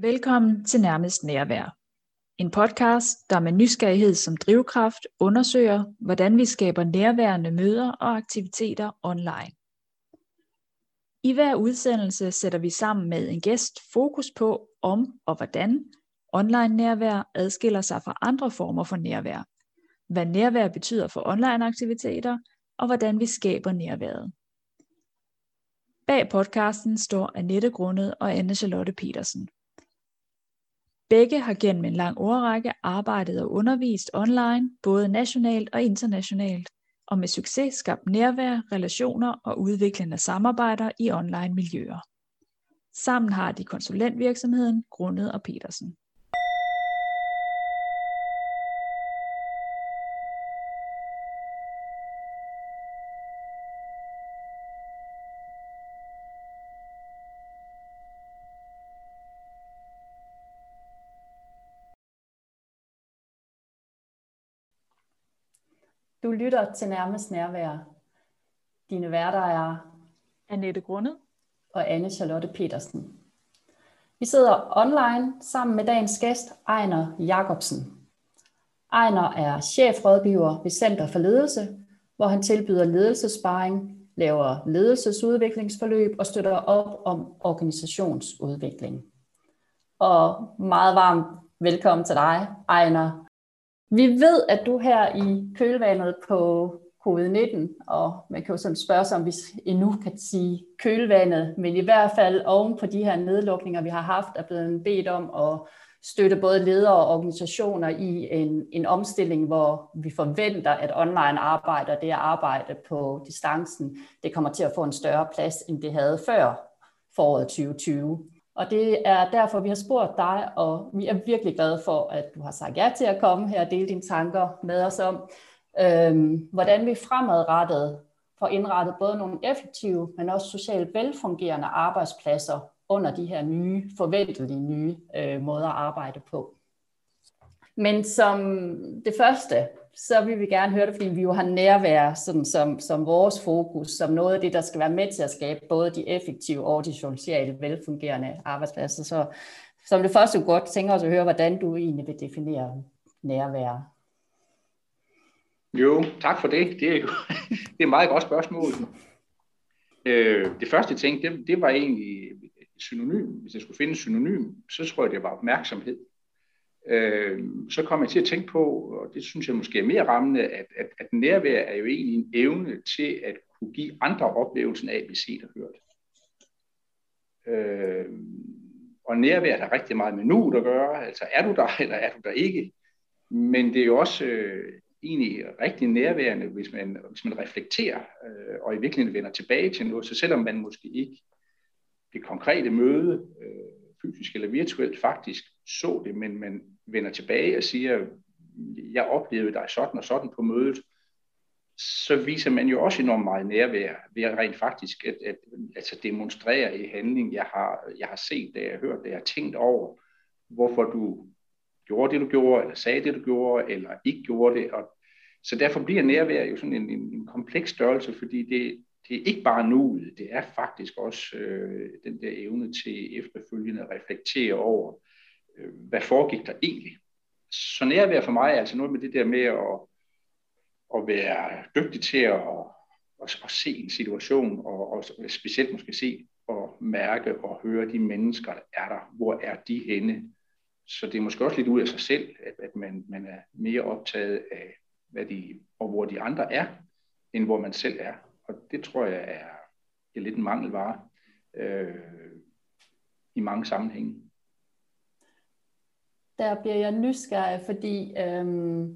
Velkommen til Nærmest Nærvær. En podcast, der med nysgerrighed som drivkraft undersøger, hvordan vi skaber nærværende møder og aktiviteter online. I hver udsendelse sætter vi sammen med en gæst fokus på, om og hvordan online nærvær adskiller sig fra andre former for nærvær, hvad nærvær betyder for online aktiviteter, og hvordan vi skaber nærværet. Bag podcasten står Annette Grundet og Anne Charlotte Petersen. Begge har gennem en lang årrække arbejdet og undervist online, både nationalt og internationalt, og med succes skabt nærvær, relationer og udviklende samarbejder i online miljøer. Sammen har de konsulentvirksomheden Grundet og Petersen. Du lytter til Nærmest Nærvær. Dine værter er Annette Grundet og Anne Charlotte Petersen. Vi sidder online sammen med dagens gæst, Ejner Jacobsen. Ejner er chefrådgiver ved Center for Ledelse, hvor han tilbyder ledelsesparing, laver ledelsesudviklingsforløb og støtter op om organisationsudvikling. Og meget varmt velkommen til dig, Ejner. Vi ved, at du her i kølvandet på covid-19, og man kan jo sådan spørge sig, om vi endnu kan sige kølvandet, men i hvert fald oven på de her nedlukninger, vi har haft, er blevet bedt om at støtte både ledere og organisationer i en, en omstilling, hvor vi forventer, at online arbejde og det at arbejde på distancen, det kommer til at få en større plads, end det havde før foråret 2020. Og det er derfor, vi har spurgt dig, og vi er virkelig glade for, at du har sagt ja til at komme her og dele dine tanker med os om, øhm, hvordan vi fremadrettet får indrettet både nogle effektive, men også socialt velfungerende arbejdspladser under de her nye, forventelige nye øh, måder at arbejde på. Men som det første, så vil vi gerne høre det, fordi vi jo har nærvær sådan som, som vores fokus, som noget af det, der skal være med til at skabe både de effektive og de socialt velfungerende arbejdspladser. Så som det første, godt tænker os at høre, hvordan du egentlig vil definere nærvær. Jo, tak for det. Det er jo det er et meget godt spørgsmål. Øh, det første ting, det, det var egentlig synonym. Hvis jeg skulle finde synonym, så tror jeg, det var opmærksomhed øh, så kommer jeg til at tænke på, og det synes jeg måske er mere rammende, at, at, at nærvær er jo egentlig en evne til at kunne give andre oplevelsen af at blive set og hørt. Øh, og nærvær har rigtig meget med nu at gøre, altså er du der, eller er du der ikke? Men det er jo også øh, egentlig rigtig nærværende, hvis man, hvis man reflekterer øh, og i virkeligheden vender tilbage til noget, så selvom man måske ikke det konkrete møde, øh, fysisk eller virtuelt, faktisk så det, men man vender tilbage og siger, jeg oplevede dig sådan og sådan på mødet, så viser man jo også enormt meget nærvær ved at rent faktisk at, at, altså demonstrere i handling, jeg har, jeg har set det, jeg har hørt det, jeg har tænkt over, hvorfor du gjorde det, du gjorde, eller sagde det, du gjorde, eller ikke gjorde det. Og, så derfor bliver nærvær jo sådan en, en, en kompleks størrelse, fordi det, det er ikke bare nuet, det er faktisk også øh, den der evne til efterfølgende at reflektere over, øh, Øh, hvad foregik der egentlig. Så nærvær for mig er altså noget med det der med at, at være dygtig til at, at, at se en situation, og, og specielt måske se og mærke og høre de mennesker, der er der. Hvor er de henne? Så det er måske også lidt ud af sig selv, at, at man, man er mere optaget af, hvad de, og hvor de andre er, end hvor man selv er. Og det tror jeg er, er lidt en mangelvare øh, i mange sammenhænge der bliver jeg nysgerrig, fordi øhm,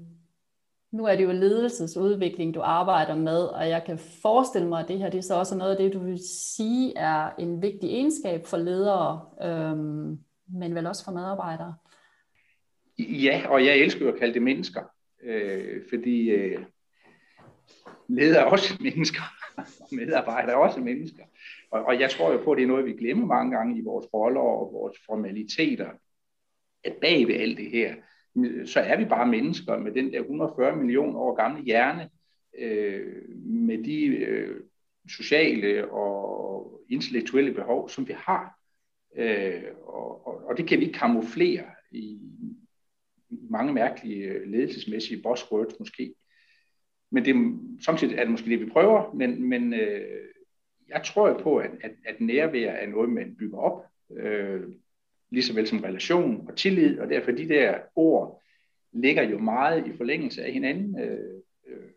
nu er det jo ledelsesudvikling, du arbejder med, og jeg kan forestille mig, at det her det er så også noget af det, du vil sige er en vigtig egenskab for ledere, øhm, men vel også for medarbejdere. Ja, og jeg elsker at kalde det mennesker, øh, fordi øh, ledere er også mennesker, og medarbejdere er også mennesker. Og, og jeg tror jo på, at det er noget, vi glemmer mange gange i vores roller og vores formaliteter at bag ved alt det her, så er vi bare mennesker med den der 140 millioner år gamle hjerne, øh, med de øh, sociale og intellektuelle behov, som vi har. Øh, og, og, og det kan vi ikke kamuflere i, i mange mærkelige øh, ledelsesmæssige buzzwords måske. Men det, samtidig er det måske det, vi prøver, men, men øh, jeg tror jo på, at, at, at nærvær er noget, man bygger op, øh, lige så vel som relation og tillid, og derfor de der ord ligger jo meget i forlængelse af hinanden. Øh, øh,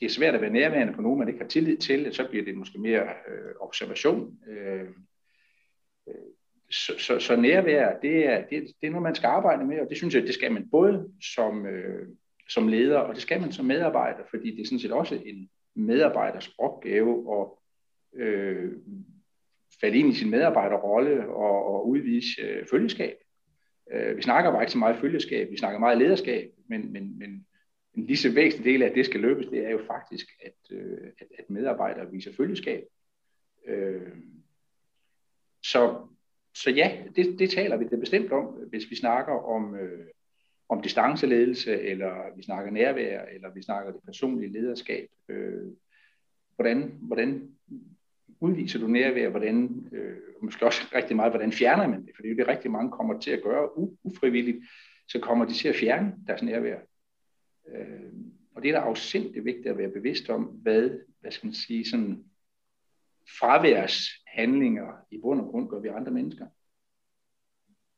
det er svært at være nærværende på nogen, man ikke har tillid til, så bliver det måske mere øh, observation. Så, så, så nærvær, det er, det, det er noget, man skal arbejde med, og det synes jeg, det skal man både som, som leder, og det skal man som medarbejder, fordi det er sådan set også en medarbejders opgave at øh, falde ind i sin medarbejderrolle og, og udvise øh, følgeskab. Øh, vi snakker bare ikke så meget følgeskab, vi snakker meget lederskab, men, men, men en lige så væsentlig del af, at det skal løbes, det er jo faktisk, at, øh, at, at medarbejdere viser følgeskab. Øh, så, så ja, det, det taler vi det bestemt om, hvis vi snakker om, øh, om distanceledelse, eller vi snakker nærvær, eller vi snakker det personlige lederskab. Øh, hvordan, hvordan udviser du nærvær, hvordan, øh, måske også rigtig meget, hvordan fjerner man det, fordi det er rigtig mange kommer til at gøre u- ufrivilligt, så kommer de til at fjerne deres nærvær. Øh, og det er da afsindigt vigtigt at være bevidst om, hvad, hvad skal man sige, sådan fraværshandlinger i bund og grund gør vi andre mennesker.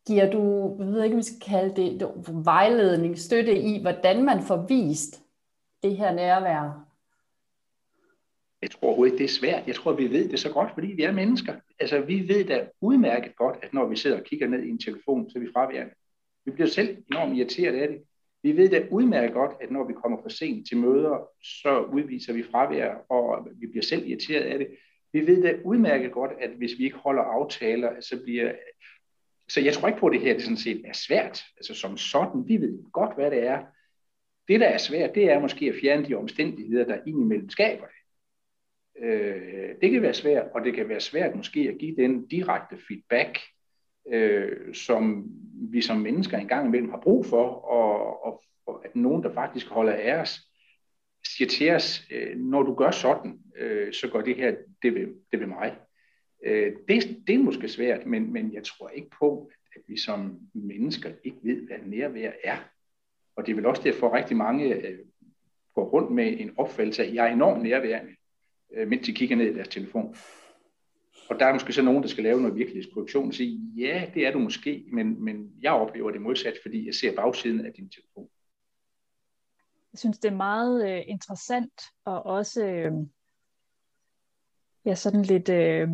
Giver du, jeg ved ikke, om vi skal kalde det, vejledning, støtte i, hvordan man får vist det her nærvær jeg tror overhovedet ikke, det er svært. Jeg tror, vi ved det så godt, fordi vi er mennesker. Altså, vi ved da udmærket godt, at når vi sidder og kigger ned i en telefon, så er vi fraværende. Vi bliver selv enormt irriteret af det. Vi ved da udmærket godt, at når vi kommer for sent til møder, så udviser vi fravær, og vi bliver selv irriteret af det. Vi ved da udmærket godt, at hvis vi ikke holder aftaler, så bliver... Så jeg tror ikke på, at det her det sådan set er svært. Altså som sådan, vi ved godt, hvad det er. Det, der er svært, det er måske at fjerne de omstændigheder, der indimellem skaber det. Øh, det kan være svært, og det kan være svært måske at give den direkte feedback, øh, som vi som mennesker engang imellem har brug for, og, og, og at nogen, der faktisk holder af os, siger til os, øh, når du gør sådan, øh, så går det her, det vil, det vil mig. Øh, det, det er måske svært, men, men jeg tror ikke på, at vi som mennesker ikke ved, hvad nærvær er. Og det er vel også derfor, at rigtig mange øh, går rundt med en opfattelse af, at jeg er enormt nærværende Øh, mens de kigger ned i deres telefon. Og der er måske så nogen, der skal lave noget virkelighedsproduktion og sige, ja, det er du måske, men, men jeg oplever det modsat, fordi jeg ser bagsiden af din telefon. Jeg synes, det er meget øh, interessant, og også øh, ja, sådan lidt, øh,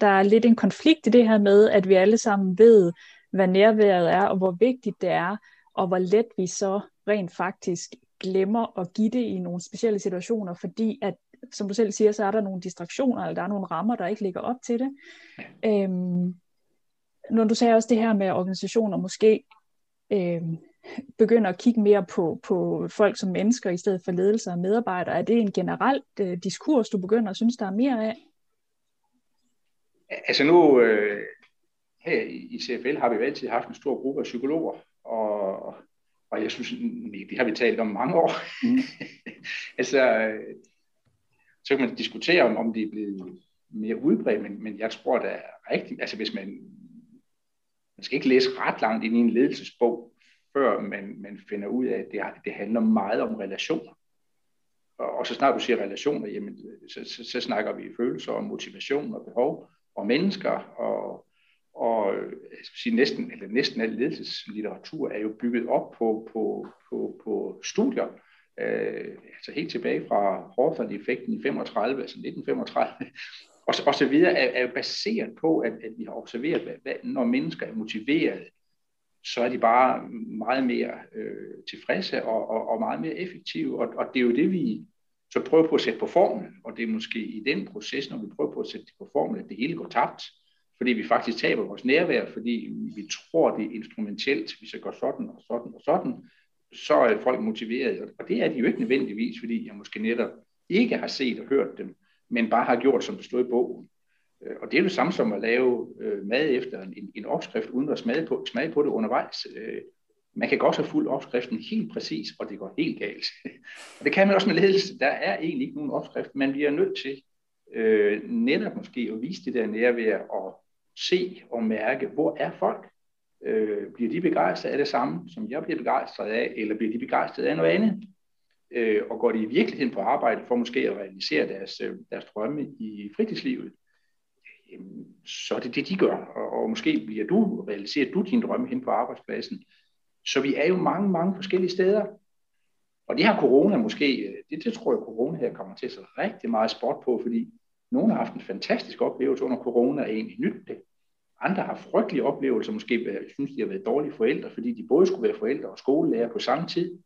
der er lidt en konflikt i det her med, at vi alle sammen ved, hvad nærværet er, og hvor vigtigt det er, og hvor let vi så rent faktisk glemmer at give det i nogle specielle situationer, fordi at som du selv siger, så er der nogle distraktioner, eller der er nogle rammer, der ikke ligger op til det. Øhm, når du sagde også det her med organisationer måske øhm, begynder at kigge mere på, på folk som mennesker i stedet for ledelse og medarbejdere, er det en generelt øh, diskurs, du begynder at synes, der er mere af? Altså nu, øh, her i CFL har vi jo altid haft en stor gruppe af psykologer, og, og jeg synes, det har vi talt om mange år. Mm. altså, så kan man diskutere, om, om det er blevet mere udbredt, men, men jeg tror, det er rigtigt. Altså hvis man, man skal ikke læse ret langt ind i en ledelsesbog, før man, man finder ud af, at det, det handler meget om relationer. Og, og så snart du siger relationer, jamen, så, så, så snakker vi følelser og motivation og behov og mennesker og, og jeg skal sige, næsten, eller næsten al ledelseslitteratur er jo bygget op på, på, på, på studier, øh, altså helt tilbage fra Hawthorne-effekten i 35, altså 1935, og, og så videre, er, er baseret på, at, at vi har observeret, hvad, hvad, når mennesker er motiveret, så er de bare meget mere øh, tilfredse og, og, og meget mere effektive, og, og det er jo det, vi så prøver på at sætte på formel, og det er måske i den proces, når vi prøver på at sætte det på formel, at det hele går tabt, fordi vi faktisk taber vores nærvær, fordi vi tror, det er instrumentelt, hvis jeg går sådan og sådan og sådan, så er folk motiveret. Og det er de jo ikke nødvendigvis, fordi jeg måske netop ikke har set og hørt dem, men bare har gjort, som det stod i bogen. Øh, og det er det samme som at lave øh, mad efter en, en opskrift, uden at smage på, smage på det undervejs. Øh, man kan godt have fuldt opskriften helt præcis, og det går helt galt. og det kan man også med ledelse. Der er egentlig ikke nogen opskrift. Man bliver nødt til øh, netop måske at vise det der nærvær og se og mærke, hvor er folk? Øh, bliver de begejstret af det samme, som jeg bliver begejstret af, eller bliver de begejstret af noget andet? Øh, og går de i virkeligheden på arbejde for måske at realisere deres, øh, deres drømme i fritidslivet? så er det det, de gør. Og, og måske bliver du, realiserer du din drømme hen på arbejdspladsen. Så vi er jo mange, mange forskellige steder. Og det her corona måske, øh, det, det tror jeg, corona her kommer til at sætte rigtig meget spot på, fordi nogle har haft en fantastisk oplevelse under corona, og egentlig nyt det. Andre har frygtelige oplevelser, måske synes, de har været dårlige forældre, fordi de både skulle være forældre og skolelærer på samme tid.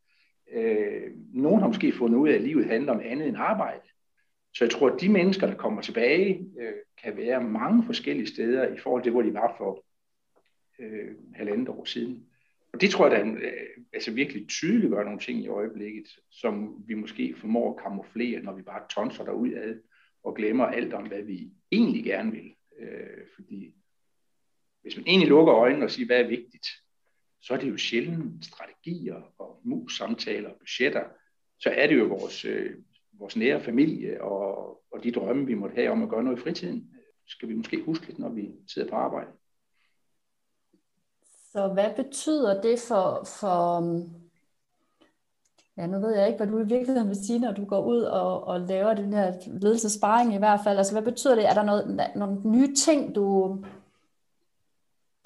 Øh, nogle har måske fundet ud af, at livet handler om andet end arbejde. Så jeg tror, at de mennesker, der kommer tilbage, øh, kan være mange forskellige steder i forhold til, hvor de var for øh, halvandet år siden. Og det tror jeg, der øh, altså virkelig tydeligt gør nogle ting i øjeblikket, som vi måske formår at kamuflere, når vi bare tonser derudad og glemmer alt om, hvad vi egentlig gerne vil. Øh, fordi hvis man egentlig lukker øjnene og siger, hvad er vigtigt, så er det jo sjældent strategier og mus-samtaler og budgetter. Så er det jo vores, øh, vores nære familie og, og de drømme, vi måtte have om at gøre noget i fritiden, skal vi måske huske lidt, når vi sidder på arbejde. Så hvad betyder det for, for ja, nu ved jeg ikke, hvad du i virkeligheden vil sige, når du går ud og, og laver den her ledelsesparing i hvert fald. Altså, hvad betyder det? Er der noget, nogle nye ting, du,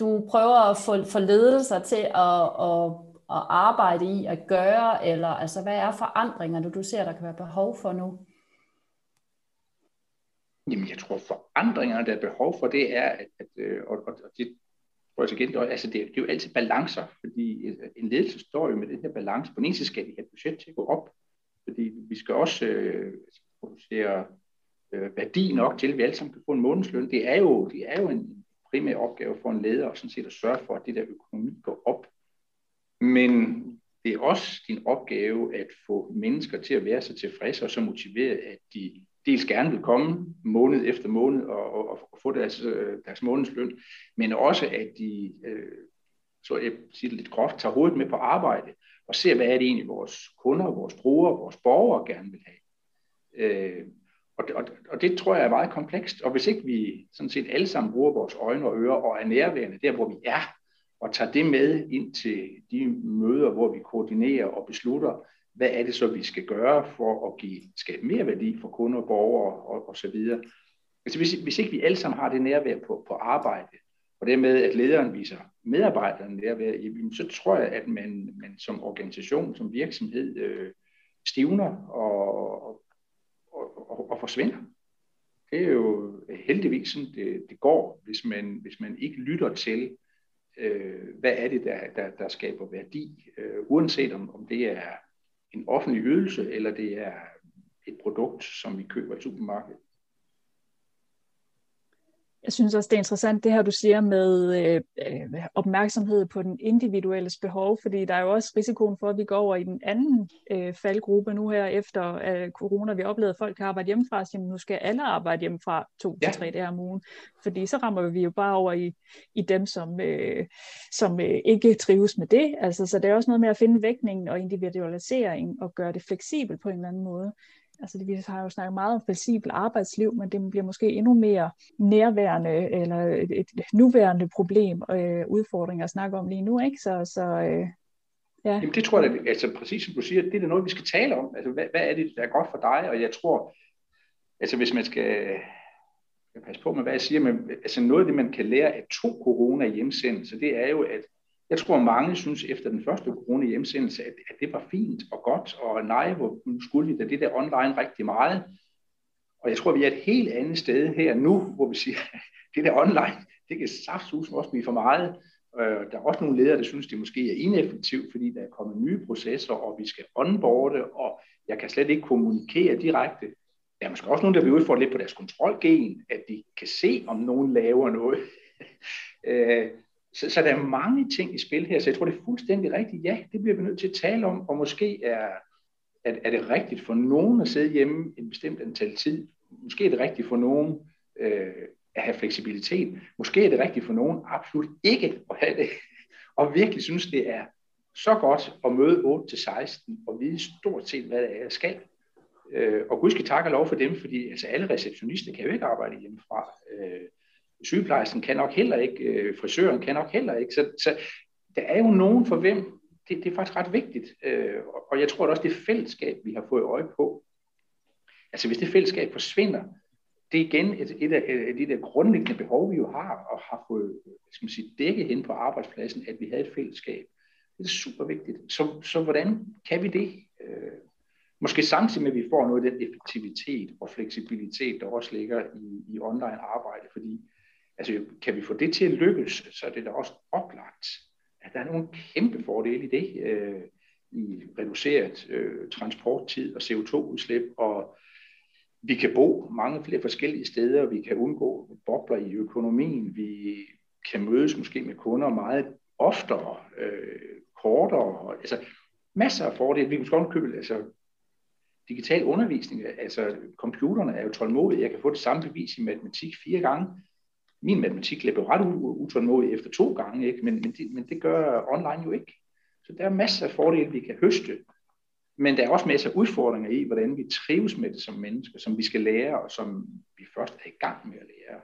du prøver at få, få ledelser til at, at, at arbejde i, at gøre, eller altså, hvad er forandringer, du ser, der kan være behov for nu? Jamen, jeg tror, forandringerne, der er behov for, det er, at, at øh, og, og, og det tror jeg igen, altså det, det er jo altid balancer, fordi øh, en ledelse står jo med den her balance. På den ene side skal vi have budget til at gå op, fordi vi skal også øh, producere øh, værdi nok til, at vi alle sammen kan få en månedsløn. Det er jo, det er jo en primære opgave for en leder, sådan set at sørge for, at det der økonomi går op. Men det er også din opgave at få mennesker til at være så tilfredse og så motiveret, at de dels gerne vil komme måned efter måned og, og, og få deres, øh, deres månedsløn, men også at de, øh, så jeg siger det lidt groft, tager hovedet med på arbejde og ser, hvad er det egentlig vores kunder, vores brugere, vores borgere gerne vil have. Øh, og, og, og det tror jeg er meget komplekst, og hvis ikke vi sådan set alle sammen bruger vores øjne og ører og er nærværende der, hvor vi er, og tager det med ind til de møder, hvor vi koordinerer og beslutter, hvad er det så, vi skal gøre for at give, skabe mere værdi for kunder, borgere og, og så videre. Altså hvis, hvis ikke vi alle sammen har det nærvær på, på arbejde, og det med, at lederen viser medarbejderne nærvær, så tror jeg, at man, man som organisation, som virksomhed, øh, stivner og, og, og, og forsvinder. Det er jo heldigvis sådan, det, det går, hvis man, hvis man ikke lytter til, øh, hvad er det, der, der, der skaber værdi, øh, uanset om, om det er en offentlig ydelse, eller det er et produkt, som vi køber i supermarkedet. Jeg synes også, det er interessant det her, du siger med øh, øh, opmærksomhed på den individuelles behov, fordi der er jo også risikoen for, at vi går over i den anden øh, faldgruppe nu her efter øh, corona. Vi oplevede, at folk kan arbejde hjemmefra, så nu skal alle arbejde hjemmefra to ja. til tre dage om ugen. Fordi så rammer vi jo bare over i, i dem, som, øh, som øh, ikke trives med det. Altså, så det er også noget med at finde vægtningen og individualisering og gøre det fleksibelt på en eller anden måde altså vi har jo snakket meget om fleksibel arbejdsliv, men det bliver måske endnu mere nærværende eller et, et nuværende problem og øh, udfordring at snakke om lige nu, ikke? Så, så øh, ja. Jamen det tror jeg, at, altså præcis som du siger, det er noget, vi skal tale om. Altså hvad, hvad er det, der er godt for dig? Og jeg tror, altså hvis man skal, skal passe på med, hvad jeg siger, men altså noget af det, man kan lære af to corona hjemsendelser, det er jo, at jeg tror, mange synes efter den første corona hjemsendelse, at, at det var fint og godt, og nej, hvor skulle vi da det der online rigtig meget. Og jeg tror, vi er et helt andet sted her nu, hvor vi siger, at det der online, det kan saftsus også blive for meget. Øh, der er også nogle ledere, der synes, det måske er ineffektivt, fordi der er kommet nye processer, og vi skal onboarde, og jeg kan slet ikke kommunikere direkte. Der er måske også nogen, der bliver udfordret lidt på deres kontrolgen, at de kan se, om nogen laver noget. Øh, så, så der er mange ting i spil her, så jeg tror, det er fuldstændig rigtigt. Ja, det bliver vi nødt til at tale om, og måske er, er, er det rigtigt for nogen at sidde hjemme en bestemt antal tid. Måske er det rigtigt for nogen øh, at have fleksibilitet. Måske er det rigtigt for nogen absolut ikke at have det, og virkelig synes, det er så godt at møde 8-16 og vide stort set, hvad det er, jeg skal. Øh, og gudske tak og lov for dem, fordi altså, alle receptionister kan jo ikke arbejde hjemmefra. Øh, sygeplejersken kan nok heller ikke, øh, frisøren kan nok heller ikke. Så, så der er jo nogen for hvem, det, det er faktisk ret vigtigt. Øh, og jeg tror også, det fællesskab, vi har fået øje på, altså hvis det fællesskab forsvinder, det er igen et, et, af, et af de der grundlæggende behov, vi jo har, og har fået skal man sige, dækket hen på arbejdspladsen, at vi havde et fællesskab. Det er super vigtigt. Så, så hvordan kan vi det? Øh, måske samtidig med, at vi får noget af den effektivitet og fleksibilitet, der også ligger i, i online arbejde, fordi altså, kan vi få det til at lykkes, så er det da også oplagt, at der er nogle kæmpe fordele i det, øh, i reduceret øh, transporttid og CO2-udslip, og vi kan bo mange flere forskellige steder, vi kan undgå bobler i økonomien, vi kan mødes måske med kunder meget oftere, øh, kortere, altså masser af fordele. Vi kan godt købe altså, digital undervisning, altså computerne er jo tålmodige, jeg kan få det samme bevis i matematik fire gange. Min matematik blev ret utålmodig efter to gange, ikke? Men, men, det, men det gør online jo ikke. Så der er masser af fordele, vi kan høste men der er også masser af udfordringer i, hvordan vi trives med det som mennesker, som vi skal lære, og som vi først er i gang med at lære.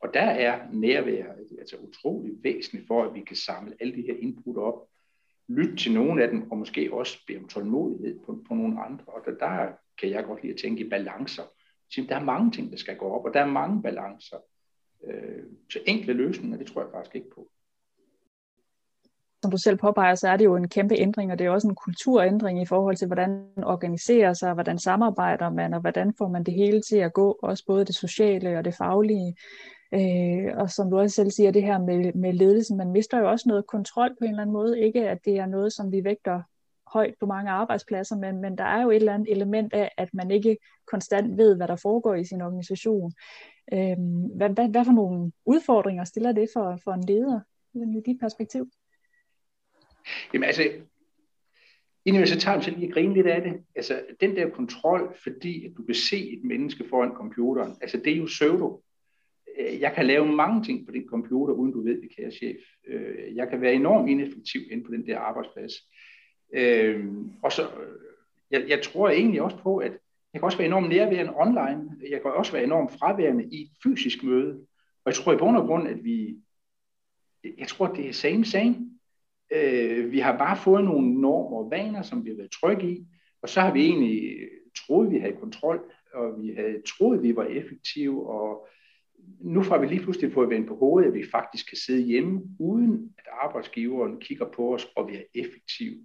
Og der er nærvær altså utrolig væsentligt for, at vi kan samle alle de her input op, lytte til nogle af dem, og måske også bede om tålmodighed på, på nogle andre. Og der, der kan jeg godt lide at tænke i balancer. Så der er mange ting, der skal gå op, og der er mange balancer. Øh, så enkle løsninger, det tror jeg faktisk ikke på som du selv påpeger, så er det jo en kæmpe ændring, og det er også en kulturændring i forhold til, hvordan man organiserer sig, hvordan samarbejder man, og hvordan får man det hele til at gå, også både det sociale og det faglige. Øh, og som du også selv siger, det her med, med ledelsen, man mister jo også noget kontrol på en eller anden måde. Ikke at det er noget, som vi vægter højt på mange arbejdspladser, men, men der er jo et eller andet element af, at man ikke konstant ved, hvad der foregår i sin organisation. Øhm, hvad, hvad, hvad for nogle udfordringer stiller det for, for en leder i dit perspektiv? Jamen altså, indimellem så tager man selv lige at grine lidt af det. Altså, den der kontrol, fordi at du kan se et menneske foran computeren, altså det er jo pseudo. Øh, jeg kan lave mange ting på din computer, uden du ved det, kære chef. Øh, jeg kan være enormt ineffektiv inde på den der arbejdsplads. Øh, og så, øh, jeg, jeg tror egentlig også på, at jeg kan også være enormt nærværende online. Jeg kan også være enormt fraværende i et fysisk møde. Og jeg tror i bund og grund, at vi, jeg tror, det er same, same. Øh, vi har bare fået nogle normer og vaner, som vi har været trygge i, og så har vi egentlig øh, troet, vi havde kontrol, og vi havde troet, vi var effektive, og nu får vi lige pludselig fået vendt på hovedet, at vi faktisk kan sidde hjemme, uden at arbejdsgiveren kigger på os, og vi er effektive.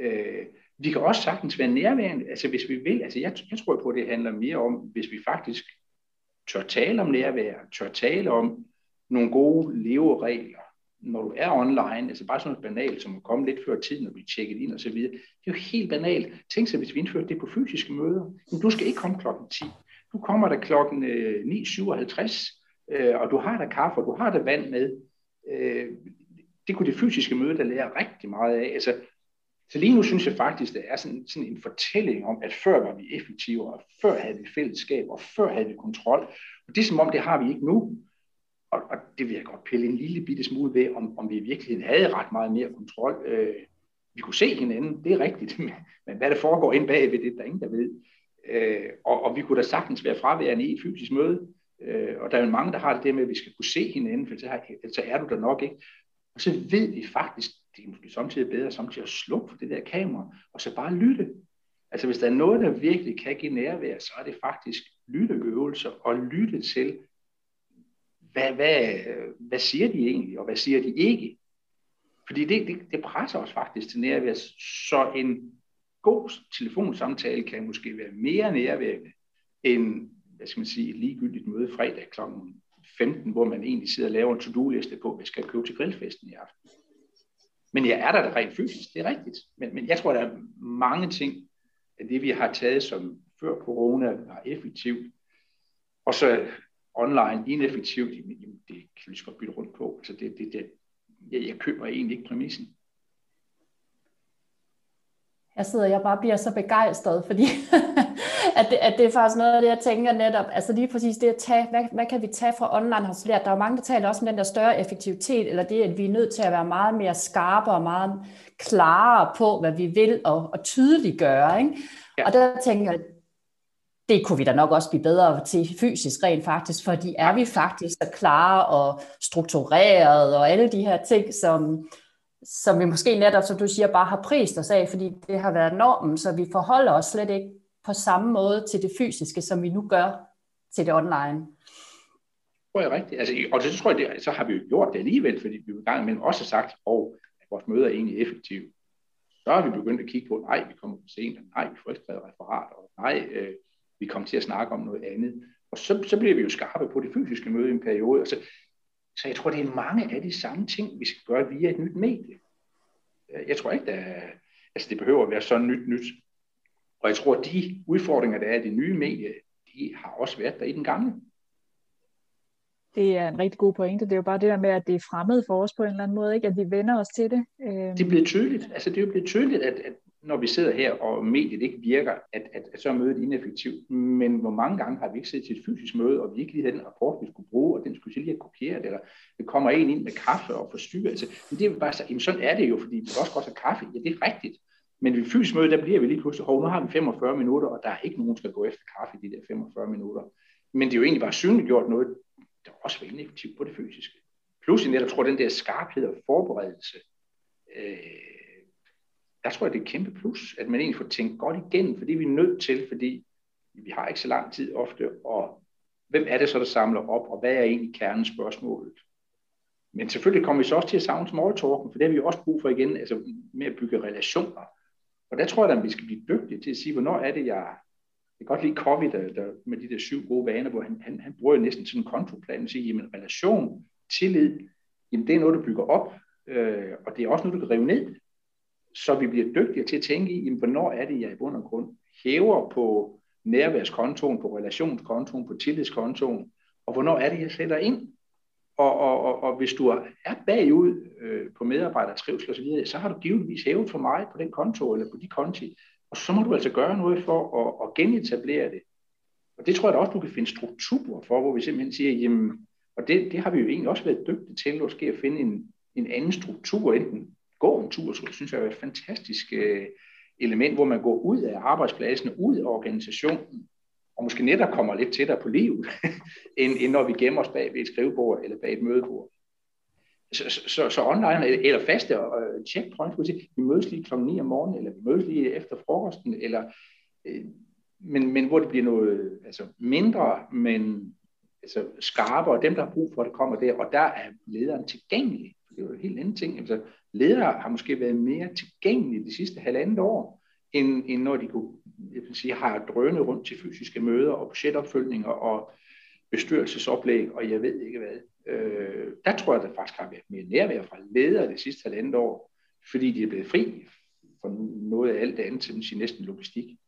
Øh, vi kan også sagtens være nærværende, altså hvis vi vil, altså jeg, jeg tror på, at det handler mere om, hvis vi faktisk tør tale om nærvær, tør tale om nogle gode leveregler, når du er online, altså bare sådan noget banalt, som at komme lidt før tiden og blive tjekket ind og så videre, det er jo helt banalt. Tænk sig, hvis vi indførte det på fysiske møder. Men du skal ikke komme klokken 10. Du kommer der klokken øh, 9.57, øh, og du har der kaffe, og du har der vand med. Øh, det kunne det fysiske møde der lære rigtig meget af. Altså, så lige nu synes jeg faktisk, det er sådan, sådan en fortælling om, at før var vi effektive, og før havde vi fællesskab, og før havde vi kontrol. Og det er som om, det har vi ikke nu. Og, og det vil jeg godt pille en lille bitte smule ved, om, om vi i virkeligheden havde ret meget mere kontrol. Øh, vi kunne se hinanden, det er rigtigt, men hvad der foregår ind bagved, det er der ingen, der ved. Øh, og, og vi kunne da sagtens være fraværende i et fysisk møde, øh, og der er jo mange, der har det med, at vi skal kunne se hinanden, for så, har, så er du der nok ikke. Og så ved vi faktisk, det er måske samtidig bedre samtidig at slukke for det der kamera, og så bare lytte. Altså hvis der er noget, der virkelig kan give nærvær, så er det faktisk lytteøvelser og lytte til, hvad, hvad, hvad siger de egentlig, og hvad siger de ikke? Fordi det, det, det presser os faktisk til nærvær, så en god telefonsamtale kan måske være mere nærværende end hvad skal man sige, et ligegyldigt møde fredag kl. 15, hvor man egentlig sidder og laver en to-do-liste på, hvad skal jeg købe til grillfesten i aften. Men jeg er der, der rent fysisk, det er rigtigt. Men, men jeg tror, der er mange ting af det, vi har taget som før corona var effektivt, og så online ineffektivt, jamen, det kan vi godt bytte rundt på. Altså det, det, det, jeg, jeg køber egentlig ikke præmissen. Jeg sidder jeg bare bliver så begejstret, fordi at, det, at det er faktisk noget af det, jeg tænker netop, altså lige præcis det at tage, hvad, hvad kan vi tage fra online har lært? Der er jo mange, der taler også om den der større effektivitet, eller det, at vi er nødt til at være meget mere skarpe og meget klarere på, hvad vi vil, og, og tydeliggøre, ikke? Ja. Og der tænker jeg, det kunne vi da nok også blive bedre til fysisk rent faktisk, fordi er vi faktisk så klare og struktureret og alle de her ting, som, som vi måske netop, som du siger, bare har prist os af, fordi det har været normen, så vi forholder os slet ikke på samme måde til det fysiske, som vi nu gør til det online. Det er rigtigt. Altså, og det tror jeg, det, så har vi jo gjort det alligevel, fordi vi jo i gang imellem også sagt, og at vores møder er egentlig effektive. Så har vi begyndt at kigge på, nej, vi kommer for sent, nej, vi får ikke skrevet referat, og nej, øh, vi kommer til at snakke om noget andet. Og så, så bliver vi jo skarpe på det fysiske møde i en periode. Altså, så jeg tror, det er mange af de samme ting, vi skal gøre via et nyt medie. Jeg tror ikke, at altså det behøver at være så nyt nyt. Og jeg tror, at de udfordringer, der er i det nye medie, de har også været der i den gamle. Det er en rigtig god pointe. Det er jo bare det der med, at det er fremmed for os på en eller anden måde, ikke? at vi vender os til det. Det er blevet tydeligt. Altså, det er jo blevet tydeligt, at, at når vi sidder her, og mediet ikke virker, at, at, at så er mødet ineffektivt. Men hvor mange gange har vi ikke siddet til et fysisk møde, og vi ikke lige havde den rapport, vi skulle bruge, og den skulle lige have kopieret, eller det kommer en ind med kaffe og forstyrrer. Altså, men det er bare så, jamen sådan er det jo, fordi vi også godt have kaffe. Ja, det er rigtigt. Men ved fysisk møde, der bliver vi lige pludselig, hov, nu har vi 45 minutter, og der er ikke nogen, der skal gå efter kaffe i de der 45 minutter. Men det er jo egentlig bare synliggjort noget, der også var ineffektivt på det fysiske. Plus jeg netop tror den der skarphed og forberedelse, øh, der tror jeg, det er et kæmpe plus, at man egentlig får tænkt godt igennem, fordi vi er nødt til, fordi vi har ikke så lang tid ofte, og hvem er det så, der samler op, og hvad er egentlig kernespørgsmålet? Men selvfølgelig kommer vi så også til at savne small talken, for det har vi også brug for igen, altså med at bygge relationer. Og der tror jeg, at vi skal blive dygtige til at sige, hvornår er det, jeg... Jeg kan godt lide Covey, der, der, med de der syv gode vaner, hvor han, han, han bruger næsten sådan en kontoplan og siger, jamen relation, tillid, jamen det er noget, du bygger op, øh, og det er også noget, du kan rive ned så vi bliver dygtigere til at tænke i, jamen, hvornår er det, jeg i bund og grund hæver på nærværskontoen, på relationskontoen, på tillidskontoen, og hvornår er det, jeg sætter ind. Og, og, og, og hvis du er bagud øh, på medarbejdertrivsel osv., så har du givetvis hævet for meget på den konto eller på de konti, og så må du altså gøre noget for at, at genetablere det. Og det tror jeg da også, du kan finde strukturer for, hvor vi simpelthen siger, jamen, og det, det har vi jo egentlig også været dygtige til, måske at finde en, en anden struktur, enten gå en tur, så det synes jeg er et fantastisk øh, element, hvor man går ud af arbejdspladsen, ud af organisationen, og måske netop kommer lidt tættere på livet, end, end når vi gemmer os bag ved et skrivebord eller bag et mødebord. Så, så, så online eller faste uh, checkpoint, vi mødes lige klokken 9 om morgenen, eller vi mødes lige efter frokosten, eller, øh, men, men hvor det bliver noget altså mindre, men altså skarpere, og dem, der har brug for det, kommer der, og der er lederen tilgængelig. Det er jo en helt anden ting. Altså, ledere har måske været mere tilgængelige de sidste halvandet år, end, end når de kunne, jeg vil sige, har drønet rundt til fysiske møder og budgetopfølgninger og bestyrelsesoplæg, og jeg ved ikke hvad. Øh, der tror jeg, at der faktisk har været mere nærvær fra ledere det sidste halvandet år, fordi de er blevet fri for noget af alt det andet til sin næsten logistik.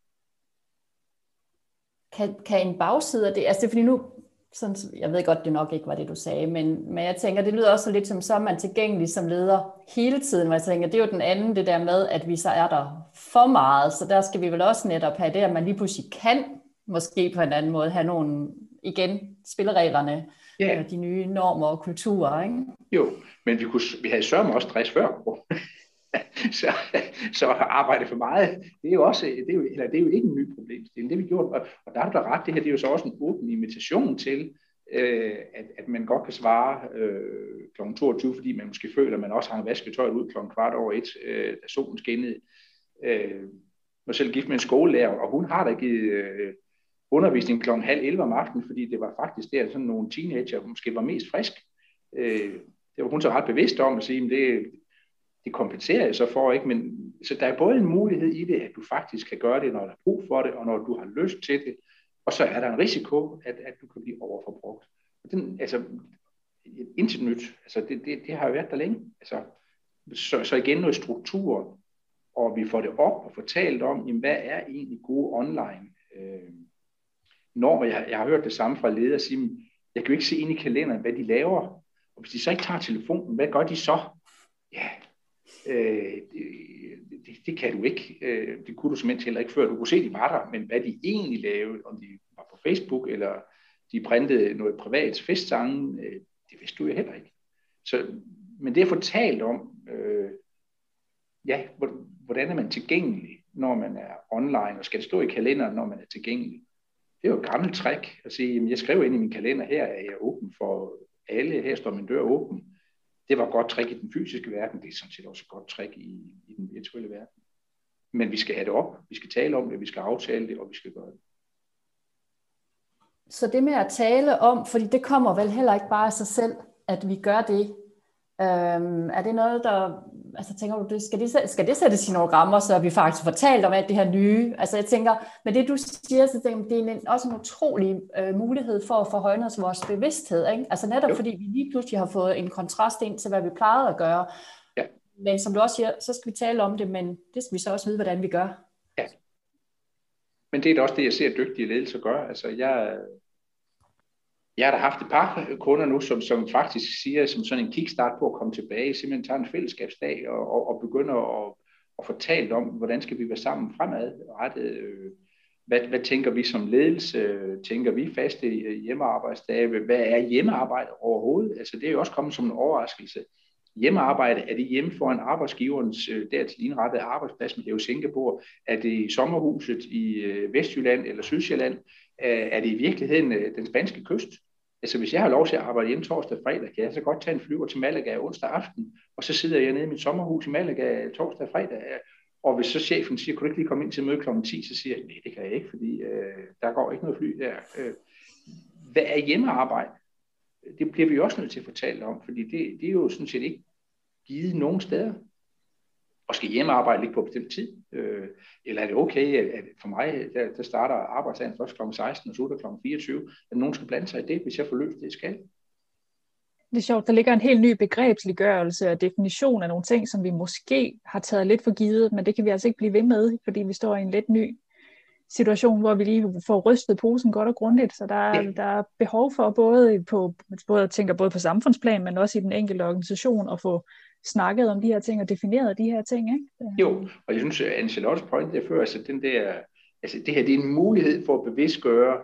Kan, kan en bagside af det, altså det er fordi nu, sådan, jeg ved godt, det nok ikke var det, du sagde, men, men jeg tænker, det lyder også lidt som, så er man tilgængelig som leder hele tiden, hvor jeg tænker, det er jo den anden, det der med, at vi så er der for meget, så der skal vi vel også netop have det, at man lige pludselig kan, måske på en anden måde, have nogle, igen, spillereglerne, yeah. Øh, de nye normer og kulturer, ikke? Jo, men vi, kunne, vi havde sørget også stress før, så, så arbejde for meget, det er jo også, det er jo, eller det er jo ikke en ny problemstilling. Det vi gjort, og, og der er du ret, det her det er jo så også en åben invitation til, øh, at, at man godt kan svare øh, kl. 22, fordi man måske føler, at man også har vasket tøjet ud kl. kvart over et, øh, da solen skinnede. Øh, jeg selv gift med en skolelærer, og hun har da givet øh, undervisning kl. halv 11 om aftenen, fordi det var faktisk der, sådan nogle teenager måske var mest frisk. Øh, det var hun så ret bevidst om at sige, at det, det kompenserer jeg så for, ikke? Men, så der er både en mulighed i det, at du faktisk kan gøre det, når der er brug for det, og når du har lyst til det, og så er der en risiko, at, at du kan blive overforbrugt. Den, altså, intet nyt. Altså, det, det, det har jo været der længe. Altså, så, så igen noget struktur, og vi får det op og fortalt om, jamen, hvad er egentlig gode online øh, normer. Jeg, jeg har hørt det samme fra ledere sige, jeg kan jo ikke se ind i kalenderen, hvad de laver. Og hvis de så ikke tager telefonen, hvad gør de så? Ja, øh, det, det, kan du ikke. Øh, det kunne du simpelthen heller ikke før. Du kunne se, de var der, men hvad de egentlig lavede, om de var på Facebook, eller de printede noget privat festsange, øh, det vidste du jo heller ikke. Så, men det at få talt om, øh, ja, hvordan er man tilgængelig, når man er online, og skal det stå i kalenderen, når man er tilgængelig? Det er jo et gammelt trick at sige, jamen jeg skriver ind i min kalender, her er jeg åben for alle, her står min dør åben. Det var et godt trick i den fysiske verden, det er sådan set også et godt trick i, i den virtuelle verden. Men vi skal have det op, vi skal tale om det, vi skal aftale det, og vi skal gøre det. Så det med at tale om, fordi det kommer vel heller ikke bare af sig selv, at vi gør det. Øhm, er det noget, der altså tænker du, skal det, skal det sættes i nogle rammer, så vi faktisk fortalt om alt det her nye? Altså jeg tænker, med det du siger, så tænker jeg, det er en, også en utrolig øh, mulighed for at forhøjne os vores bevidsthed. Ikke? Altså netop jo. fordi vi lige pludselig har fået en kontrast ind til, hvad vi plejede at gøre. Ja. Men som du også siger, så skal vi tale om det, men det skal vi så også vide, hvordan vi gør. Ja. Men det er da også det, jeg ser dygtige ledelser gøre. Altså jeg, jeg har da haft et par kunder nu, som, som faktisk siger, som sådan en kickstart på at komme tilbage, simpelthen tager en fællesskabsdag og, og, og begynder at, at talt om, hvordan skal vi være sammen fremadrettet. Øh, hvad, hvad tænker vi som ledelse? Tænker vi faste hjemmearbejdsdage? Hvad er hjemmearbejde overhovedet? Altså det er jo også kommet som en overraskelse. Hjemmearbejde, er det hjemme foran arbejdsgiverens øh, dertil indrettede arbejdsplads med Hæve Singapore? Er det i sommerhuset i øh, Vestjylland eller Sydsjælland? Er det i virkeligheden den spanske kyst? Altså hvis jeg har lov til at arbejde hjemme torsdag og fredag, kan jeg så godt tage en flyver til Malaga onsdag aften, og så sidder jeg nede i mit sommerhus i Malaga torsdag og fredag. Og hvis så chefen siger, kunne du ikke lige komme ind til møde kl. 10, så siger jeg, nej, det kan jeg ikke, fordi øh, der går ikke noget fly der. Øh, hvad er hjemmearbejde? Det bliver vi også nødt til at fortælle om, fordi det, det er jo sådan set ikke givet nogen steder og skal hjemmearbejde ikke på bestemt tid? Øh, eller er det okay, at for mig, der, der starter arbejdsdagen først kl. 16 og slutter kl. 24, at nogen skal blande sig i det, hvis jeg får løst det, jeg skal? Det er sjovt, der ligger en helt ny begrebsliggørelse og definition af nogle ting, som vi måske har taget lidt for givet, men det kan vi altså ikke blive ved med, fordi vi står i en lidt ny situation, hvor vi lige får rystet posen godt og grundigt. Så der, er, ja. der er behov for både på, både, jeg tænker både på samfundsplan, men også i den enkelte organisation at få snakket om de her ting og defineret de her ting. Ikke? Øh. Jo, og jeg synes, at Angelottes point der før, altså den der, altså det her det er en mulighed for at bevidstgøre,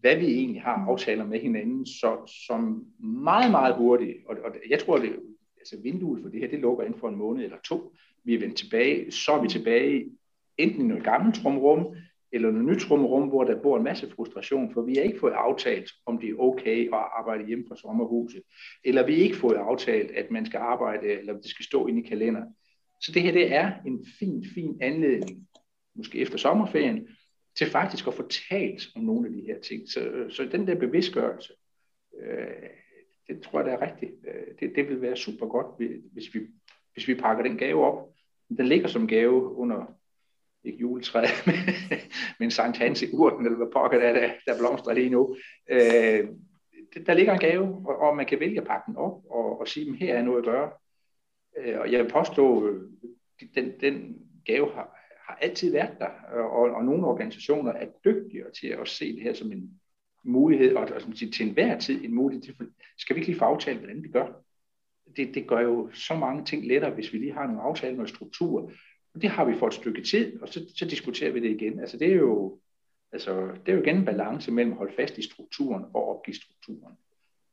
hvad vi egentlig har aftaler med hinanden, så, som meget, meget hurtigt, og, og jeg tror, det, altså vinduet for det her, det lukker inden for en måned eller to. Vi er vendt tilbage, så er vi tilbage enten i noget gammelt trumrum, eller noget nyt rum, hvor der bor en masse frustration, for vi har ikke fået aftalt, om det er okay at arbejde hjemme fra sommerhuset, eller vi har ikke fået aftalt, at man skal arbejde, eller det skal stå inde i kalenderen. Så det her, det er en fin, fin anledning, måske efter sommerferien, til faktisk at få talt om nogle af de her ting. Så, så den der bevidstgørelse, øh, det tror jeg, det er rigtigt. Øh, det, det vil være super godt, hvis vi, hvis vi pakker den gave op. Den ligger som gave under ikke juletræ, men en Sankt Hans i urten, eller hvad pokker der, der, der blomstrer lige nu. Øh, der ligger en gave, og, og man kan vælge at pakke den op og, og sige, at her er noget at gøre. Øh, og jeg vil påstå, at den, den gave har, har altid været der, og, og nogle organisationer er dygtigere til at se det her som en mulighed, og, og som til, til enhver tid en mulighed. Skal vi ikke lige få aftalt, hvordan vi gør? Det, det gør jo så mange ting lettere, hvis vi lige har nogle aftaler, noget struktur, det har vi for et stykke tid, og så, så diskuterer vi det igen. Altså det er jo, altså, det er jo igen en balance mellem at holde fast i strukturen og opgive strukturen.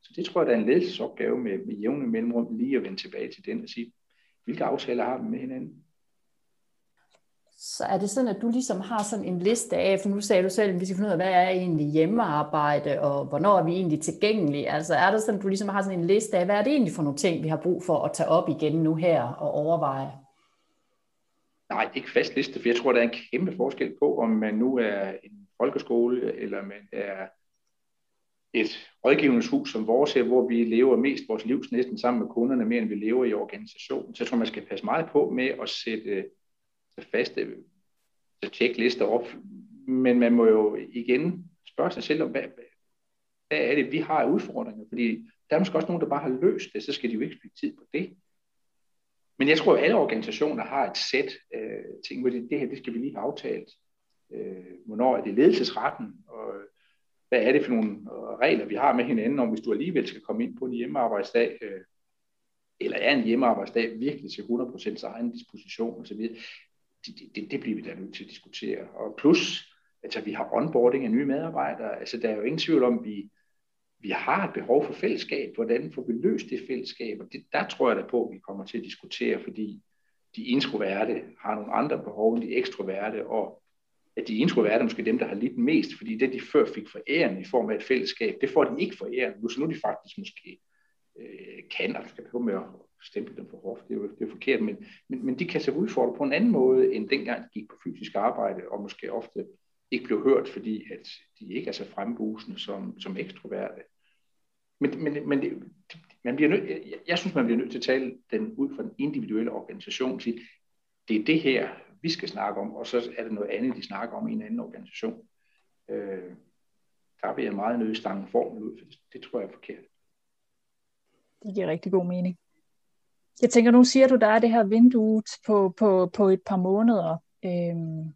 Så det tror jeg, der er en ledelsesopgave med, med jævne mellemrum lige at vende tilbage til den og sige, hvilke aftaler har vi med hinanden? Så er det sådan, at du ligesom har sådan en liste af, for nu sagde du selv, at vi skal finde ud af, hvad er egentlig hjemmearbejde, og hvornår er vi egentlig tilgængelige? Altså er det sådan, at du ligesom har sådan en liste af, hvad er det egentlig for nogle ting, vi har brug for at tage op igen nu her og overveje? Nej, det er ikke fast liste, for jeg tror, der er en kæmpe forskel på, om man nu er en folkeskole, eller man er et rådgivningshus som vores her, hvor vi lever mest vores liv næsten sammen med kunderne, mere end vi lever i organisationen. Så jeg tror, man skal passe meget på med at sætte øh, faste altså tjeklister op. Men man må jo igen spørge sig selv om, hvad, hvad er det, vi har af udfordringer? Fordi der er måske også nogen, der bare har løst det, så skal de jo ikke spille tid på det. Men jeg tror, at alle organisationer har et sæt øh, ting, hvor det, det her, det skal vi lige have aftalt. Øh, hvornår er det ledelsesretten, og hvad er det for nogle øh, regler, vi har med hinanden, om hvis du alligevel skal komme ind på en hjemmearbejdsdag, øh, eller er en hjemmearbejdsdag virkelig til 100% egen disposition osv. det, det, det bliver vi da nødt til at diskutere. Og plus, altså vi har onboarding af nye medarbejdere, altså der er jo ingen tvivl om, at vi, vi har et behov for fællesskab. Hvordan får vi løst det fællesskab? Og det, der tror jeg da på, at vi kommer til at diskutere, fordi de introverte har nogle andre behov end de ekstroverte, og at de introverte er måske dem, der har lidt mest, fordi det, de før fik for æren i form af et fællesskab, det får de ikke for æren nu, så nu er de faktisk måske øh, kan, og skal behøve med at stemple dem for hårdt, det er jo, det er forkert, men, men, men de kan sig udfordre på en anden måde, end dengang de gik på fysisk arbejde, og måske ofte ikke blev hørt, fordi at de ikke er så frembusende som, som ekstroverte. Men, men, men det, man bliver nødt, jeg, jeg synes, man bliver nødt til at tale den ud fra den individuelle organisation, sige, det er det her, vi skal snakke om, og så er det noget andet, de snakker om i en anden organisation. Øh, der vil jeg meget nødt stange formel ud, for det, det tror jeg er forkert. Det giver rigtig god mening. Jeg tænker, nu siger du, der er det her vindue på, på, på et par måneder. Øhm,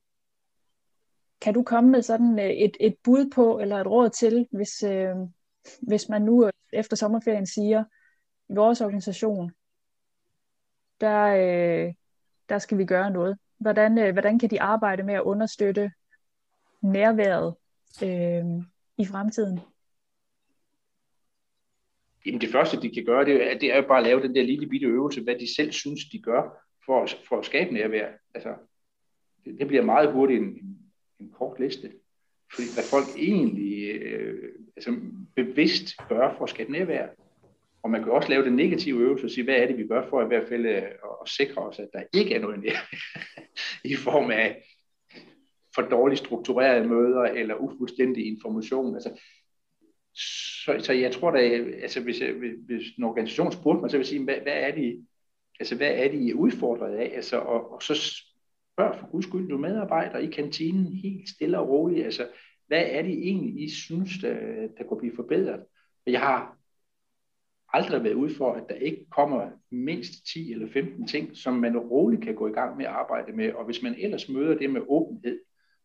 kan du komme med sådan øh, et, et bud på, eller et råd til, hvis, øh, hvis man nu øh, efter sommerferien siger, i vores organisation, der, øh, der skal vi gøre noget. Hvordan, øh, hvordan kan de arbejde med at understøtte nærværet øh, i fremtiden? Jamen det første, de kan gøre, det er, det er jo bare at lave den der lille bitte øvelse, hvad de selv synes, de gør for for at skabe nærvær. Altså, det, det bliver meget hurtigt en, en, kort liste. Fordi hvad folk egentlig øh, altså, bevidst gør for at skabe nærvær. Og man kan også lave den negative øvelse og sige, hvad er det, vi gør for i hvert fald at, at sikre os, at der ikke er noget nærvær i form af for dårligt strukturerede møder eller ufuldstændig information. Altså, så, så jeg tror da, altså hvis, hvis en organisation spurgte mig, så vil jeg sige, hvad, hvad er det, altså hvad er det, I er udfordret af? Altså, og, og så spørg for guds skyld du medarbejdere i kantinen helt stille og roligt, altså hvad er det egentlig, I synes, der, der kunne blive forbedret? Jeg har aldrig været ude for, at der ikke kommer mindst 10 eller 15 ting, som man roligt kan gå i gang med at arbejde med, og hvis man ellers møder det med åbenhed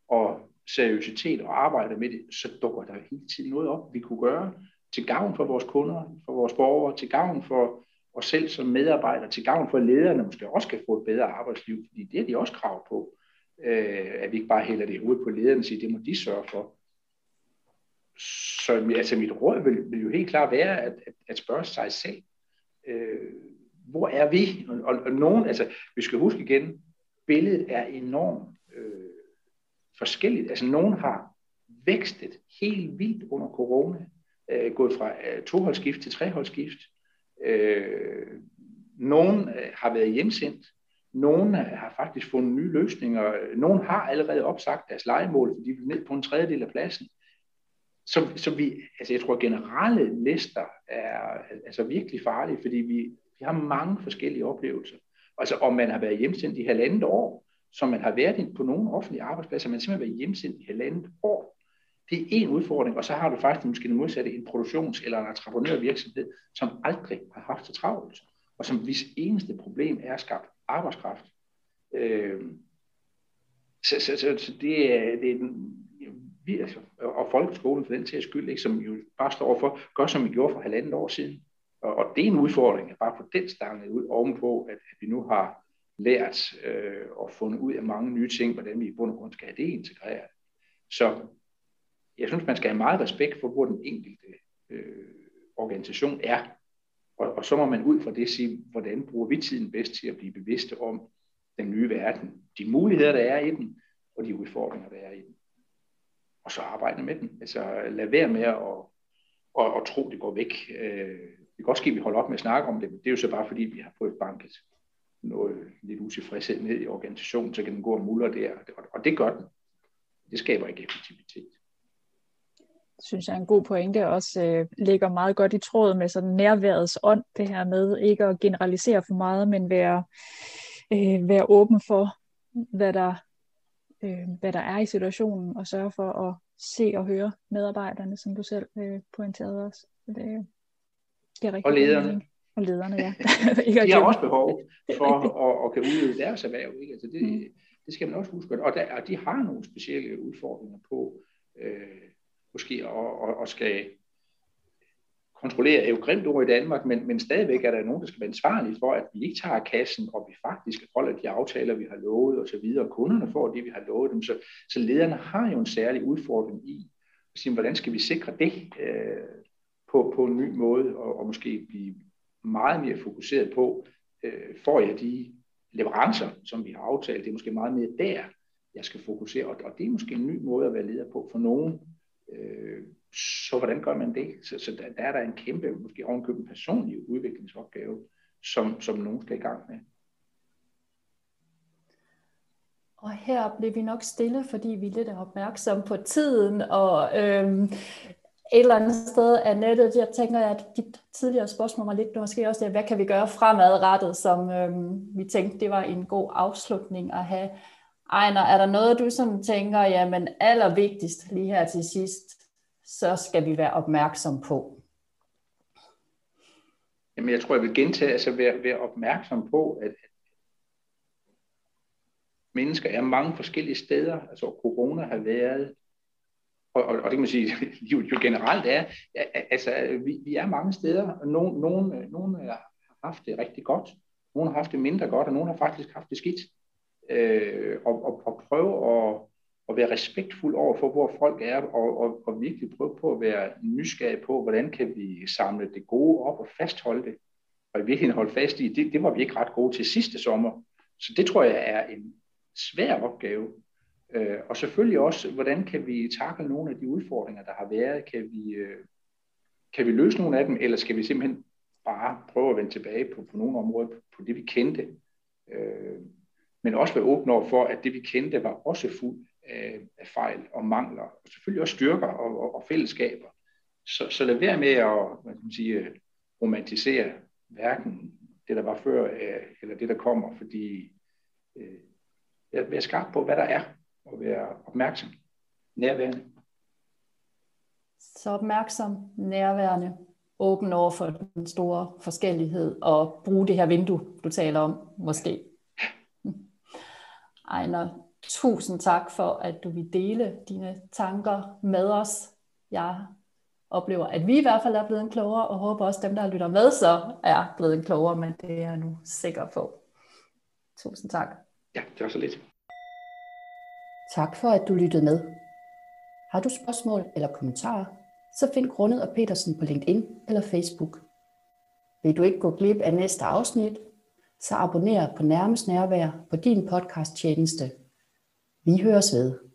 og seriøsitet og arbejder med det, så dukker der hele tiden noget op, vi kunne gøre til gavn for vores kunder, for vores borgere, til gavn for og selv som medarbejder til gavn for lederne, måske også kan få et bedre arbejdsliv, fordi det er de også krav på, øh, at vi ikke bare hælder det i hovedet på lederne og siger, det må de sørge for. Så altså, mit råd vil, vil jo helt klart være at, at, at spørge sig selv, øh, hvor er vi? Og, og, og nogen, altså, vi skal huske igen, billedet er enormt øh, forskelligt. Altså, nogen har vækstet helt vildt under corona, øh, gået fra øh, toholdsskift til treholdsskift. Øh, nogen øh, har været hjemsendt, nogen øh, har faktisk fundet nye løsninger, nogen har allerede opsagt deres legemål, fordi de er ned på en tredjedel af pladsen. Så, så vi, altså jeg tror, generelle lister er altså virkelig farlige, fordi vi, vi har mange forskellige oplevelser. Altså om man har været hjemsendt i halvandet år, som man har været på nogle offentlige arbejdspladser, man har simpelthen været hjemsendt i halvandet år. Det er en udfordring, og så har du faktisk måske den modsatte en produktions- eller en entreprenørvirksomhed, som aldrig har haft så travlt, og som hvis eneste problem er at skabe arbejdskraft. Øh, så, så, så, så det er, det er den, vi, altså, og folkeskolen for den til skyld, ikke, som jo bare står for, gør som vi gjorde for halvandet år siden. Og, og det er en udfordring, at bare få den stanget ud ovenpå, at, at vi nu har lært øh, og fundet ud af mange nye ting, hvordan vi i bund og grund skal have det integreret. Så jeg synes, man skal have meget respekt for, hvor den enkelte øh, organisation er. Og, og så må man ud fra det sige, hvordan bruger vi tiden bedst til at blive bevidste om den nye verden, de muligheder, der er i den, og de udfordringer, der er i den og så arbejde med den. Altså lad være med at og, og tro, det går væk. Øh, det kan godt ske, at vi holder op med at snakke om det, men det er jo så bare fordi, vi har fået banket noget lidt utilfredshed ned i organisationen, så kan den gå og muller der, og det gør den. Det skaber ikke effektivitet. Det synes jeg er en god pointe, også øh, ligger meget godt i tråd med sådan nærværets ånd, det her med ikke at generalisere for meget, men være, øh, være åben for, hvad der øh, hvad der er i situationen, og sørge for at se og høre medarbejderne, som du selv øh, pointerede også. Så det, det er rigtig og lederne. Mening. Og lederne, ja. ikke de har også behov for at, at kan udøve deres erhverv. Ikke? Altså det, mm. det skal man også huske. Og, der, og de har nogle specielle udfordringer på, øh, måske at, og, skal kontrollere er jo grimt ord i Danmark, men, men stadigvæk er der nogen, der skal være ansvarlige for, at vi ikke tager kassen, og vi faktisk holder de aftaler, vi har lovet osv., og kunderne får det, vi har lovet dem. Så, så lederne har jo en særlig udfordring i at sige, hvordan skal vi sikre det øh, på, på en ny måde, og, og måske blive meget mere fokuseret på, øh, får jeg de leverancer, som vi har aftalt, det er måske meget mere der, jeg skal fokusere, og, og det er måske en ny måde at være leder på for nogen. Øh, så hvordan gør man det? Så, så der, der er der en kæmpe, måske ovenkøbet en personlig udviklingsopgave, som, som nogen skal i gang med. Og her blev vi nok stille, fordi vi er opmærksomme på tiden, og øhm, et eller andet sted af nettet, jeg tænker, at dit tidligere spørgsmål var lidt måske også det, hvad kan vi gøre fremadrettet, som øhm, vi tænkte, det var en god afslutning at have. Ejner, er der noget, du sådan tænker, jamen allervigtigst lige her til sidst, så skal vi være opmærksom på? Jamen, jeg tror, jeg vil gentage, altså være, være opmærksom på, at mennesker er mange forskellige steder. Altså, corona har været, og, og, og det kan man sige, jo, jo generelt er, altså, vi, vi er mange steder. og Nogen, nogen, nogen har haft det rigtig godt, nogen har haft det mindre godt, og nogen har faktisk haft det skidt. Øh, og, og, og prøve at at være respektfuld over for, hvor folk er, og, og, og virkelig prøve på at være nysgerrig på, hvordan kan vi samle det gode op og fastholde det, og i virkeligheden holde fast i, det, det var vi ikke ret gode til sidste sommer. Så det tror jeg er en svær opgave. Øh, og selvfølgelig også, hvordan kan vi takle nogle af de udfordringer, der har været? Kan vi, øh, kan vi løse nogle af dem, eller skal vi simpelthen bare prøve at vende tilbage på, på nogle områder, på, på det vi kendte? Øh, men også være åbne over for, at det vi kendte var også fuld af, af fejl og mangler, og selvfølgelig også styrker og, og, og fællesskaber. Så, så lad være med at man kan sige, romantisere hverken det, der var før, øh, eller det, der kommer, fordi øh, være skarp på, hvad der er, og være opmærksom, nærværende. Så opmærksom, nærværende, åben over for den store forskellighed, og bruge det her vindue, du taler om, måske. Ejner, Tusind tak for, at du vil dele dine tanker med os. Jeg oplever, at vi i hvert fald er blevet klogere, og håber også, at dem, der lytter med, så er blevet klogere, men det er jeg nu sikker på. Tusind tak. Ja, det var så lidt. Tak for, at du lyttede med. Har du spørgsmål eller kommentarer, så find Grundet og Petersen på LinkedIn eller Facebook. Vil du ikke gå glip af næste afsnit, så abonner på Nærmest Nærvær på din podcast tjeneste. Vi høres ved.